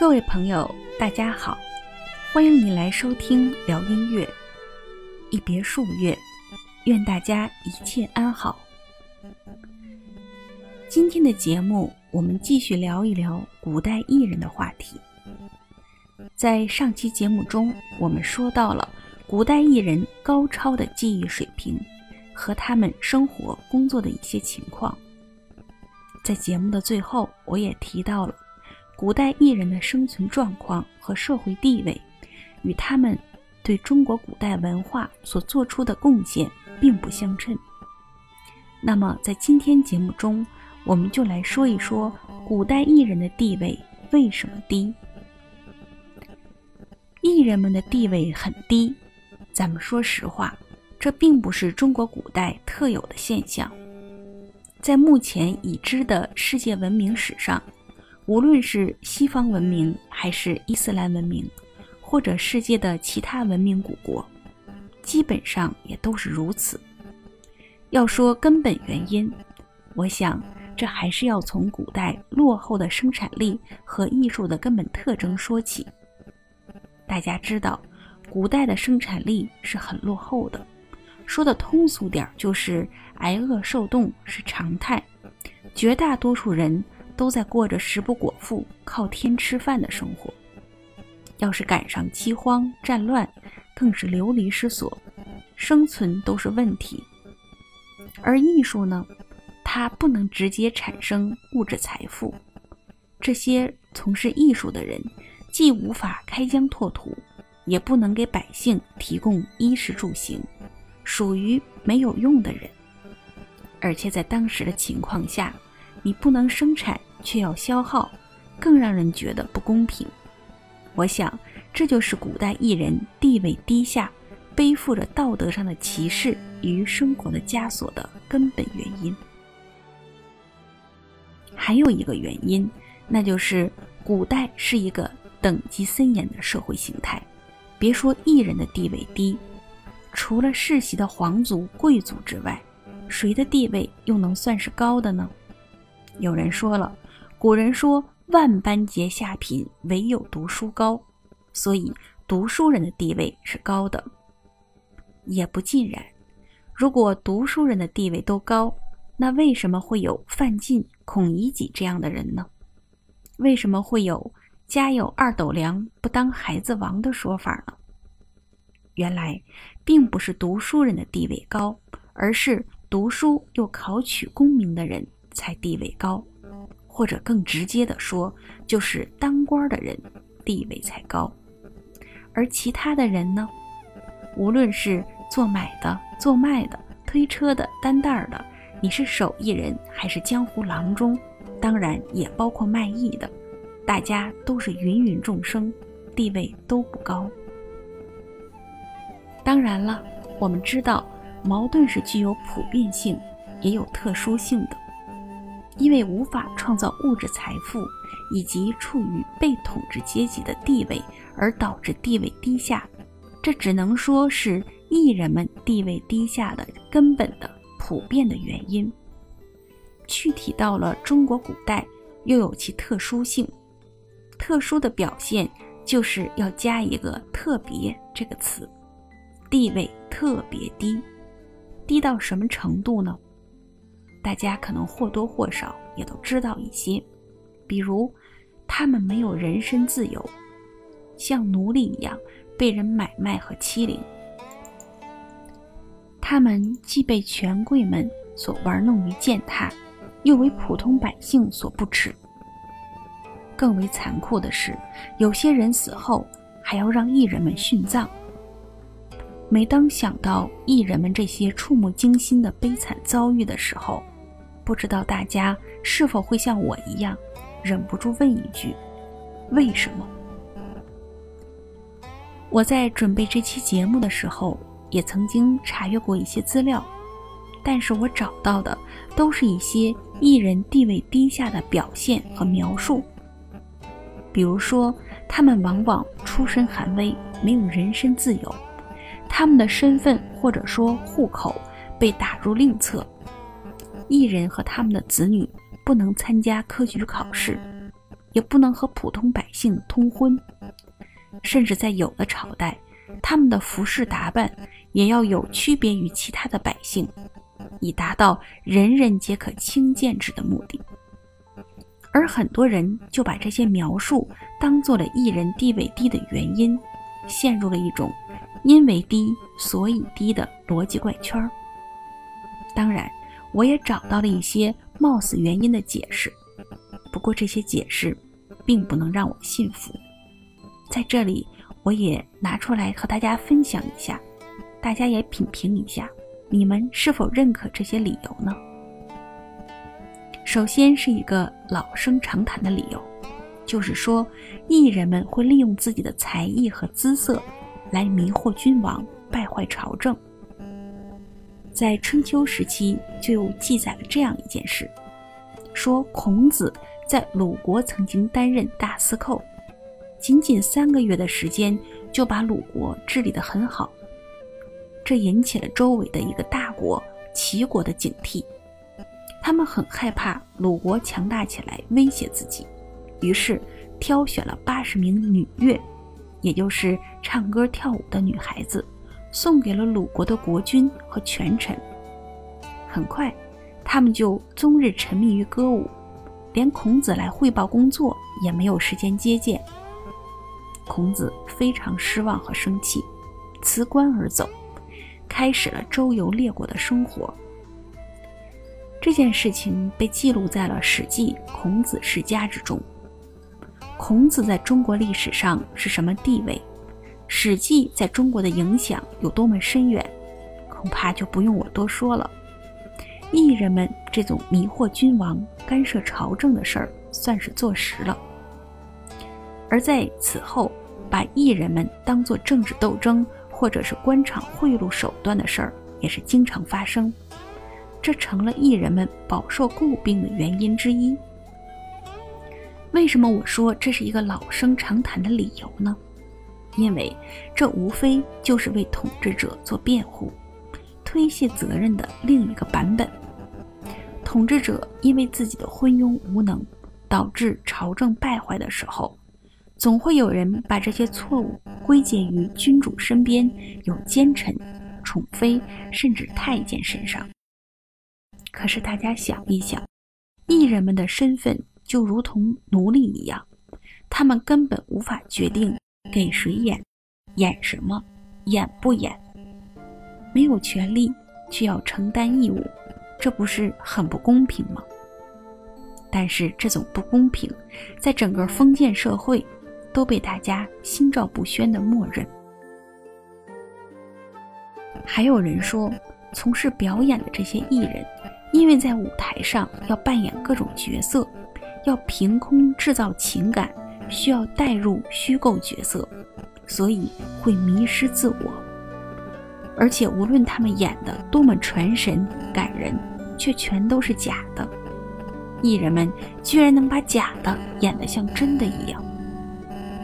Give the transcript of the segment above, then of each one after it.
各位朋友，大家好，欢迎你来收听聊音乐，一别数月，愿大家一切安好。今天的节目，我们继续聊一聊古代艺人的话题。在上期节目中，我们说到了古代艺人高超的技艺水平和他们生活工作的一些情况。在节目的最后，我也提到了古代艺人的生存状况和社会地位，与他们对中国古代文化所做出的贡献并不相称。那么，在今天节目中，我们就来说一说古代艺人的地位为什么低。艺人们的地位很低，咱们说实话，这并不是中国古代特有的现象。在目前已知的世界文明史上，无论是西方文明，还是伊斯兰文明，或者世界的其他文明古国，基本上也都是如此。要说根本原因，我想这还是要从古代落后的生产力和艺术的根本特征说起。大家知道，古代的生产力是很落后的。说的通俗点，就是挨饿受冻是常态，绝大多数人都在过着食不果腹、靠天吃饭的生活。要是赶上饥荒、战乱，更是流离失所，生存都是问题。而艺术呢，它不能直接产生物质财富，这些从事艺术的人既无法开疆拓土，也不能给百姓提供衣食住行。属于没有用的人，而且在当时的情况下，你不能生产却要消耗，更让人觉得不公平。我想，这就是古代艺人地位低下、背负着道德上的歧视与生活的枷锁的根本原因。还有一个原因，那就是古代是一个等级森严的社会形态，别说艺人的地位低。除了世袭的皇族贵族之外，谁的地位又能算是高的呢？有人说了，古人说“万般皆下品，唯有读书高”，所以读书人的地位是高的。也不尽然，如果读书人的地位都高，那为什么会有范进、孔乙己这样的人呢？为什么会有“家有二斗粮，不当孩子王”的说法呢？原来，并不是读书人的地位高，而是读书又考取功名的人才地位高，或者更直接的说，就是当官的人地位才高。而其他的人呢，无论是做买的、做卖的、推车的、担担儿的，你是手艺人还是江湖郎中，当然也包括卖艺的，大家都是芸芸众生，地位都不高。当然了，我们知道矛盾是具有普遍性，也有特殊性的。因为无法创造物质财富，以及处于被统治阶级的地位，而导致地位低下，这只能说是艺人们地位低下的根本的普遍的原因。具体到了中国古代，又有其特殊性。特殊的表现就是要加一个“特别”这个词。地位特别低，低到什么程度呢？大家可能或多或少也都知道一些，比如他们没有人身自由，像奴隶一样被人买卖和欺凌；他们既被权贵们所玩弄于践踏，又为普通百姓所不齿。更为残酷的是，有些人死后还要让艺人们殉葬。每当想到艺人们这些触目惊心的悲惨遭遇的时候，不知道大家是否会像我一样，忍不住问一句：为什么？我在准备这期节目的时候，也曾经查阅过一些资料，但是我找到的都是一些艺人地位低下的表现和描述，比如说他们往往出身寒微，没有人身自由。他们的身份或者说户口被打入另册，艺人和他们的子女不能参加科举考试，也不能和普通百姓通婚，甚至在有的朝代，他们的服饰打扮也要有区别于其他的百姓，以达到人人皆可轻贱之的目的。而很多人就把这些描述当做了艺人地位低的原因，陷入了一种因为低所以低的逻辑怪圈。当然，我也找到了一些貌似原因的解释。不过这些解释，并不能让我信服。在这里，我也拿出来和大家分享一下，大家也品评一下，你们是否认可这些理由呢？首先是一个老生常谈的理由，就是说艺人们会利用自己的才艺和姿色，来迷惑君王，败坏朝政。在春秋时期就记载了这样一件事，说孔子。在鲁国曾经担任大司寇，仅仅三个月的时间就把鲁国治理得很好，这引起了周围的一个大国齐国的警惕，他们很害怕鲁国强大起来威胁自己，于是挑选了八十名女乐，也就是唱歌跳舞的女孩子，送给了鲁国的国君和权臣。很快，他们就终日沉迷于歌舞。连孔子来汇报工作也没有时间接见，孔子非常失望和生气，辞官而走，开始了周游列国的生活。这件事情被记录在了《史记·孔子世家》之中。孔子在中国历史上是什么地位？《史记》在中国的影响有多么深远？恐怕就不用我多说了。艺人们这种迷惑君王、干涉朝政的事儿，算是坐实了。而在此后，把艺人们当作政治斗争或者是官场贿赂手段的事儿，也是经常发生。这成了艺人们饱受诟病的原因之一。为什么我说这是一个老生常谈的理由呢？因为这无非就是为统治者做辩护。推卸责任的另一个版本。统治者因为自己的昏庸无能，导致朝政败坏的时候，总会有人把这些错误归结于君主身边有奸臣、宠妃，甚至太监身上。可是大家想一想，艺人们的身份就如同奴隶一样，他们根本无法决定给谁演，演什么，演不演。没有权利，却要承担义务，这不是很不公平吗？但是这种不公平，在整个封建社会，都被大家心照不宣的默认。还有人说，从事表演的这些艺人，因为在舞台上要扮演各种角色，要凭空制造情感，需要带入虚构角色，所以会迷失自我。而且，无论他们演的多么传神感人，却全都是假的。艺人们居然能把假的演得像真的一样，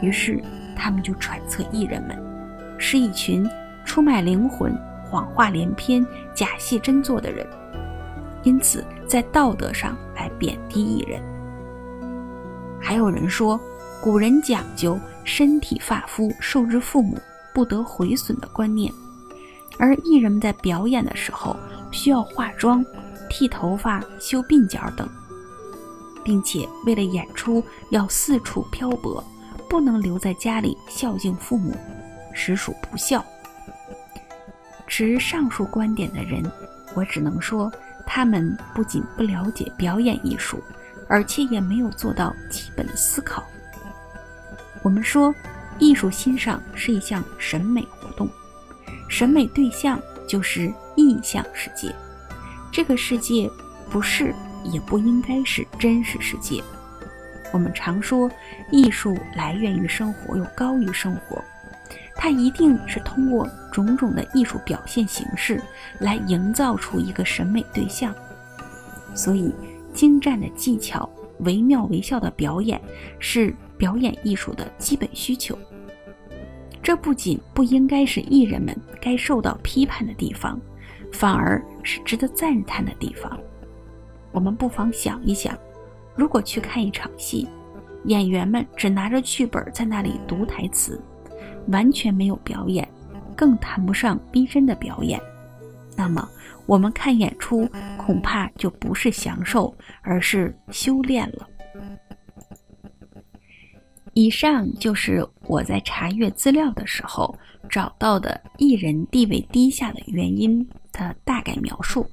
于是他们就揣测艺人们是一群出卖灵魂、谎话连篇、假戏真做的人，因此在道德上来贬低艺人。还有人说，古人讲究身体发肤受之父母，不得毁损的观念。而艺人们在表演的时候需要化妆、剃头发、修鬓角等，并且为了演出要四处漂泊，不能留在家里孝敬父母，实属不孝。持上述观点的人，我只能说，他们不仅不了解表演艺术，而且也没有做到基本的思考。我们说，艺术欣赏是一项审美活动。审美对象就是意象世界，这个世界不是也不应该是真实世界。我们常说，艺术来源于生活，又高于生活，它一定是通过种种的艺术表现形式来营造出一个审美对象。所以，精湛的技巧、惟妙惟肖的表演是表演艺术的基本需求。这不仅不应该是艺人们该受到批判的地方，反而是值得赞叹的地方。我们不妨想一想，如果去看一场戏，演员们只拿着剧本在那里读台词，完全没有表演，更谈不上逼真的表演。那么，我们看演出恐怕就不是享受，而是修炼了。以上就是我在查阅资料的时候找到的艺人地位低下的原因的大概描述。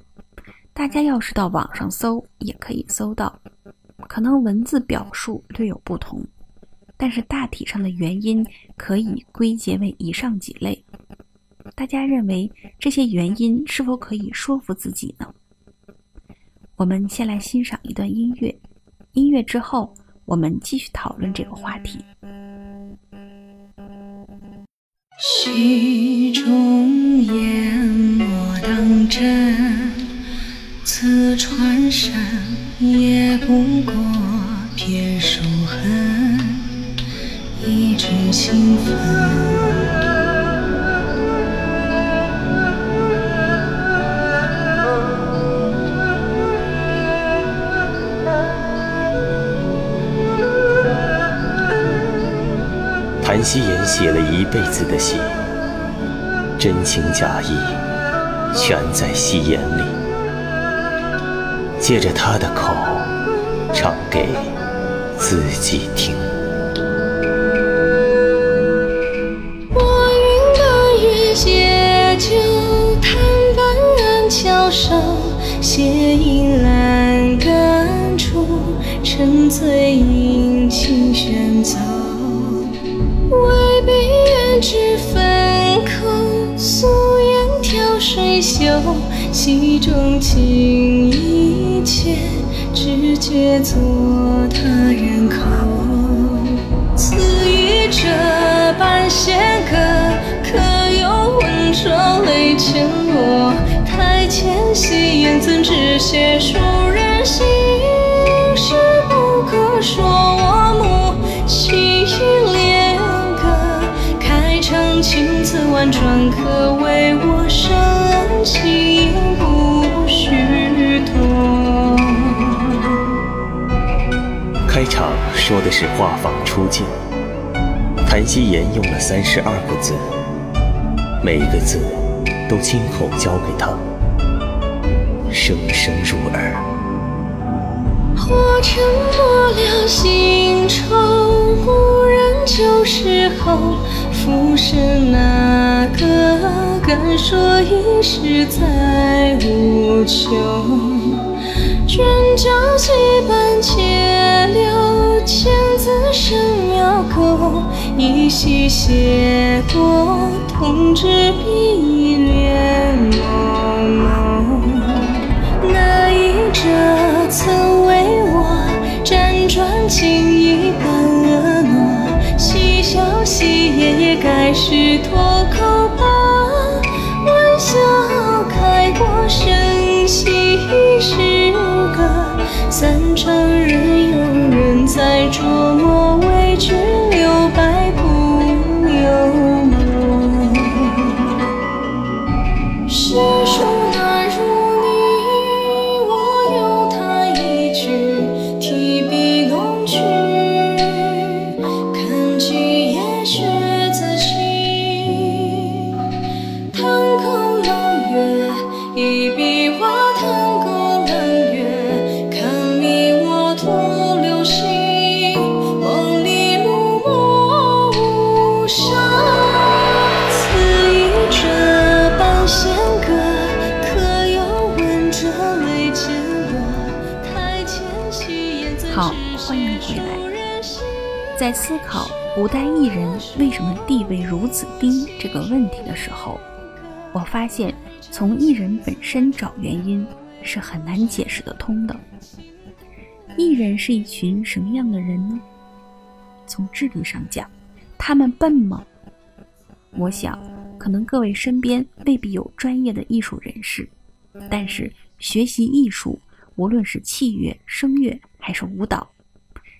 大家要是到网上搜，也可以搜到，可能文字表述略有不同，但是大体上的原因可以归结为以上几类。大家认为这些原因是否可以说服自己呢？我们先来欣赏一段音乐，音乐之后。我们继续讨论这个话题。写了一辈子的戏，真情假意，全在戏眼里。借着他的口，唱给自己听。我云淡月借酒，弹半暗桥声，斜影阑干处，沉醉引琴弦奏。知分口，素颜挑水袖，戏中情一切，只觉作他人口。此一这般弦歌，可有闻着泪千落？台前戏言怎知写书说的是画舫初见，谭希言用了三十二个字，每个字都亲口教给他，声声入耳。我沉默了心愁，故人旧时候。浮生哪个敢说一世再无求？卷角几般且留，千字生描钩，一夕写过，痛至碧帘蒙蒙。那一折曾为我辗转情一般婀娜，戏笑戏言。该是脱口把玩笑开过，深戏是个散场人，有人在琢在思考古代艺人为什么地位如此低这个问题的时候，我发现从艺人本身找原因是很难解释得通的。艺人是一群什么样的人呢？从智力上讲，他们笨吗？我想，可能各位身边未必有专业的艺术人士，但是学习艺术，无论是器乐、声乐还是舞蹈。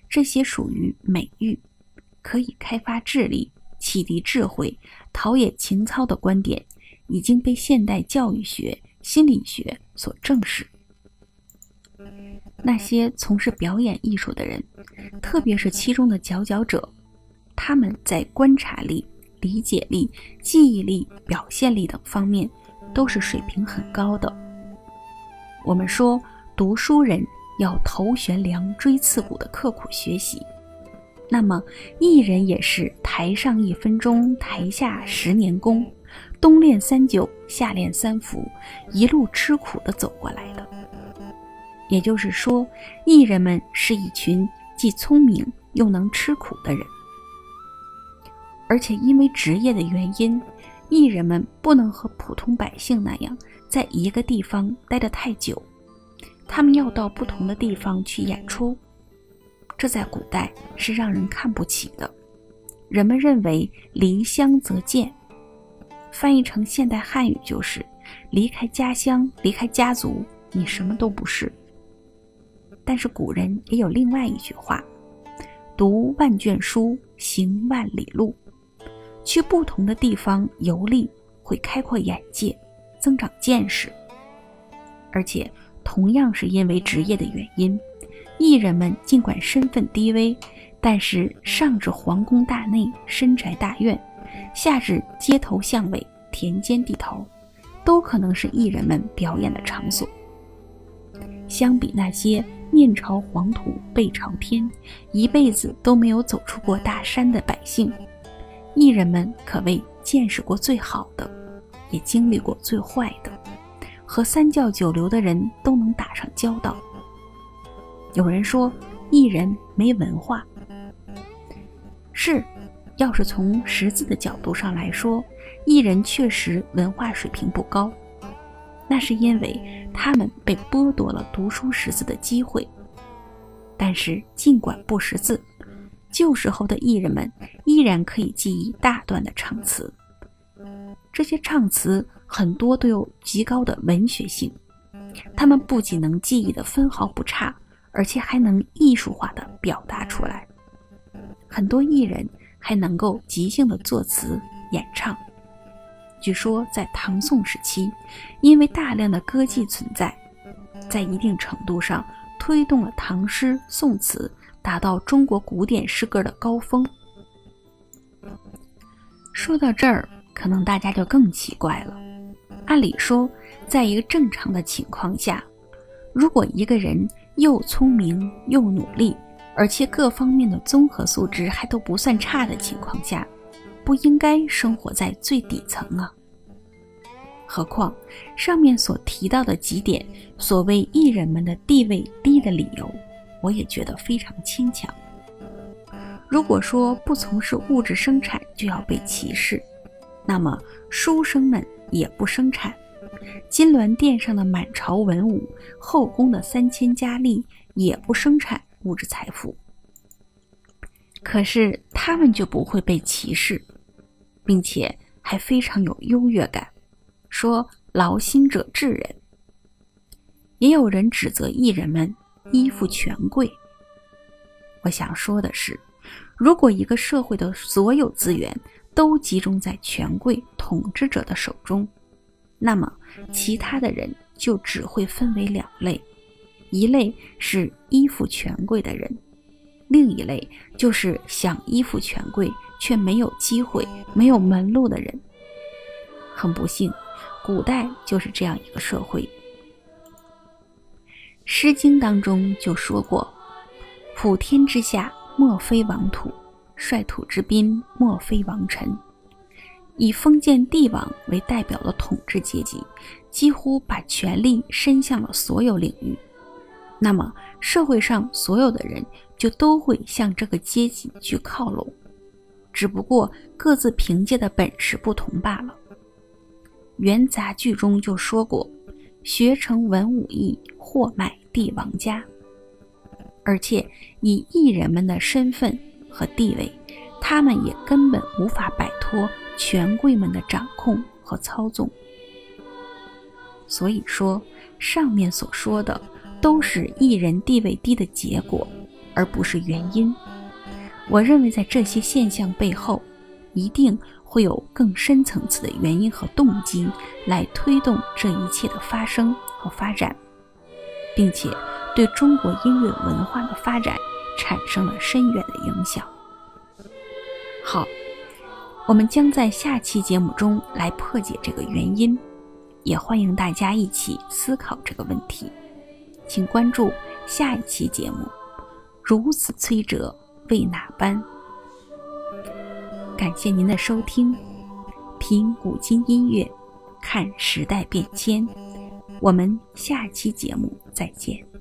这些属于美育，可以开发智力、启迪智慧、陶冶情操的观点，已经被现代教育学、心理学所证实。那些从事表演艺术的人，特别是其中的佼佼者，他们在观察力、理解力、记忆力、表现力等方面都是水平很高的。我们说，读书人要头悬梁、锥刺股的刻苦学习，那么艺人也是台上一分钟，台下十年功，冬练三九，夏练三伏，一路吃苦的走过来的。也就是说，艺人们是一群既聪明又能吃苦的人，而且因为职业的原因，艺人们不能和普通百姓那样在一个地方待得太久，他们要到不同的地方去演出，这在古代是让人看不起的。人们认为“离乡则贱”，翻译成现代汉语就是“离开家乡，离开家族，你什么都不是”。但是古人也有另外一句话：“读万卷书，行万里路。”去不同的地方游历，会开阔眼界，增长见识。而且，同样是因为职业的原因，艺人们尽管身份低微，但是上至皇宫大内、深宅大院，下至街头巷尾、田间地头，都可能是艺人们表演的场所。相比那些面朝黄土背朝天，一辈子都没有走出过大山的百姓，艺人们可谓见识过最好的，也经历过最坏的，和三教九流的人都能打上交道。有人说艺人没文化，是，要是从识字的角度上来说，艺人确实文化水平不高。那是因为他们被剥夺了读书识字的机会。但是，尽管不识字，旧时候的艺人们依然可以记忆大段的唱词。这些唱词很多都有极高的文学性，他们不仅能记忆的分毫不差，而且还能艺术化的表达出来。很多艺人还能够即兴的作词演唱。据说，在唐宋时期，因为大量的歌妓存在，在一定程度上推动了唐诗宋词达到中国古典诗歌的高峰。说到这儿，可能大家就更奇怪了。按理说，在一个正常的情况下，如果一个人又聪明又努力，而且各方面的综合素质还都不算差的情况下，不应该生活在最底层啊！何况上面所提到的几点所谓艺人们的地位低的理由，我也觉得非常牵强。如果说不从事物质生产就要被歧视，那么书生们也不生产，金銮殿上的满朝文武、后宫的三千佳丽也不生产物质财富，可是他们就不会被歧视。并且还非常有优越感，说劳心者治人。也有人指责艺人们依附权贵。我想说的是，如果一个社会的所有资源都集中在权贵统治者的手中，那么其他的人就只会分为两类：一类是依附权贵的人，另一类就是想依附权贵。却没有机会、没有门路的人，很不幸，古代就是这样一个社会。《诗经》当中就说过：“普天之下，莫非王土；率土之滨，莫非王臣。”以封建帝王为代表的统治阶级，几乎把权力伸向了所有领域。那么，社会上所有的人就都会向这个阶级去靠拢。只不过各自凭借的本事不同罢了。元杂剧中就说过：“学成文武艺，货卖帝王家。”而且以艺人们的身份和地位，他们也根本无法摆脱权贵们的掌控和操纵。所以说，上面所说的都是艺人地位低的结果，而不是原因。我认为，在这些现象背后，一定会有更深层次的原因和动机来推动这一切的发生和发展，并且对中国音乐文化的发展产生了深远的影响。好，我们将在下期节目中来破解这个原因，也欢迎大家一起思考这个问题。请关注下一期节目。如此摧折，为哪般？感谢您的收听，品古今音乐，看时代变迁。我们下期节目再见。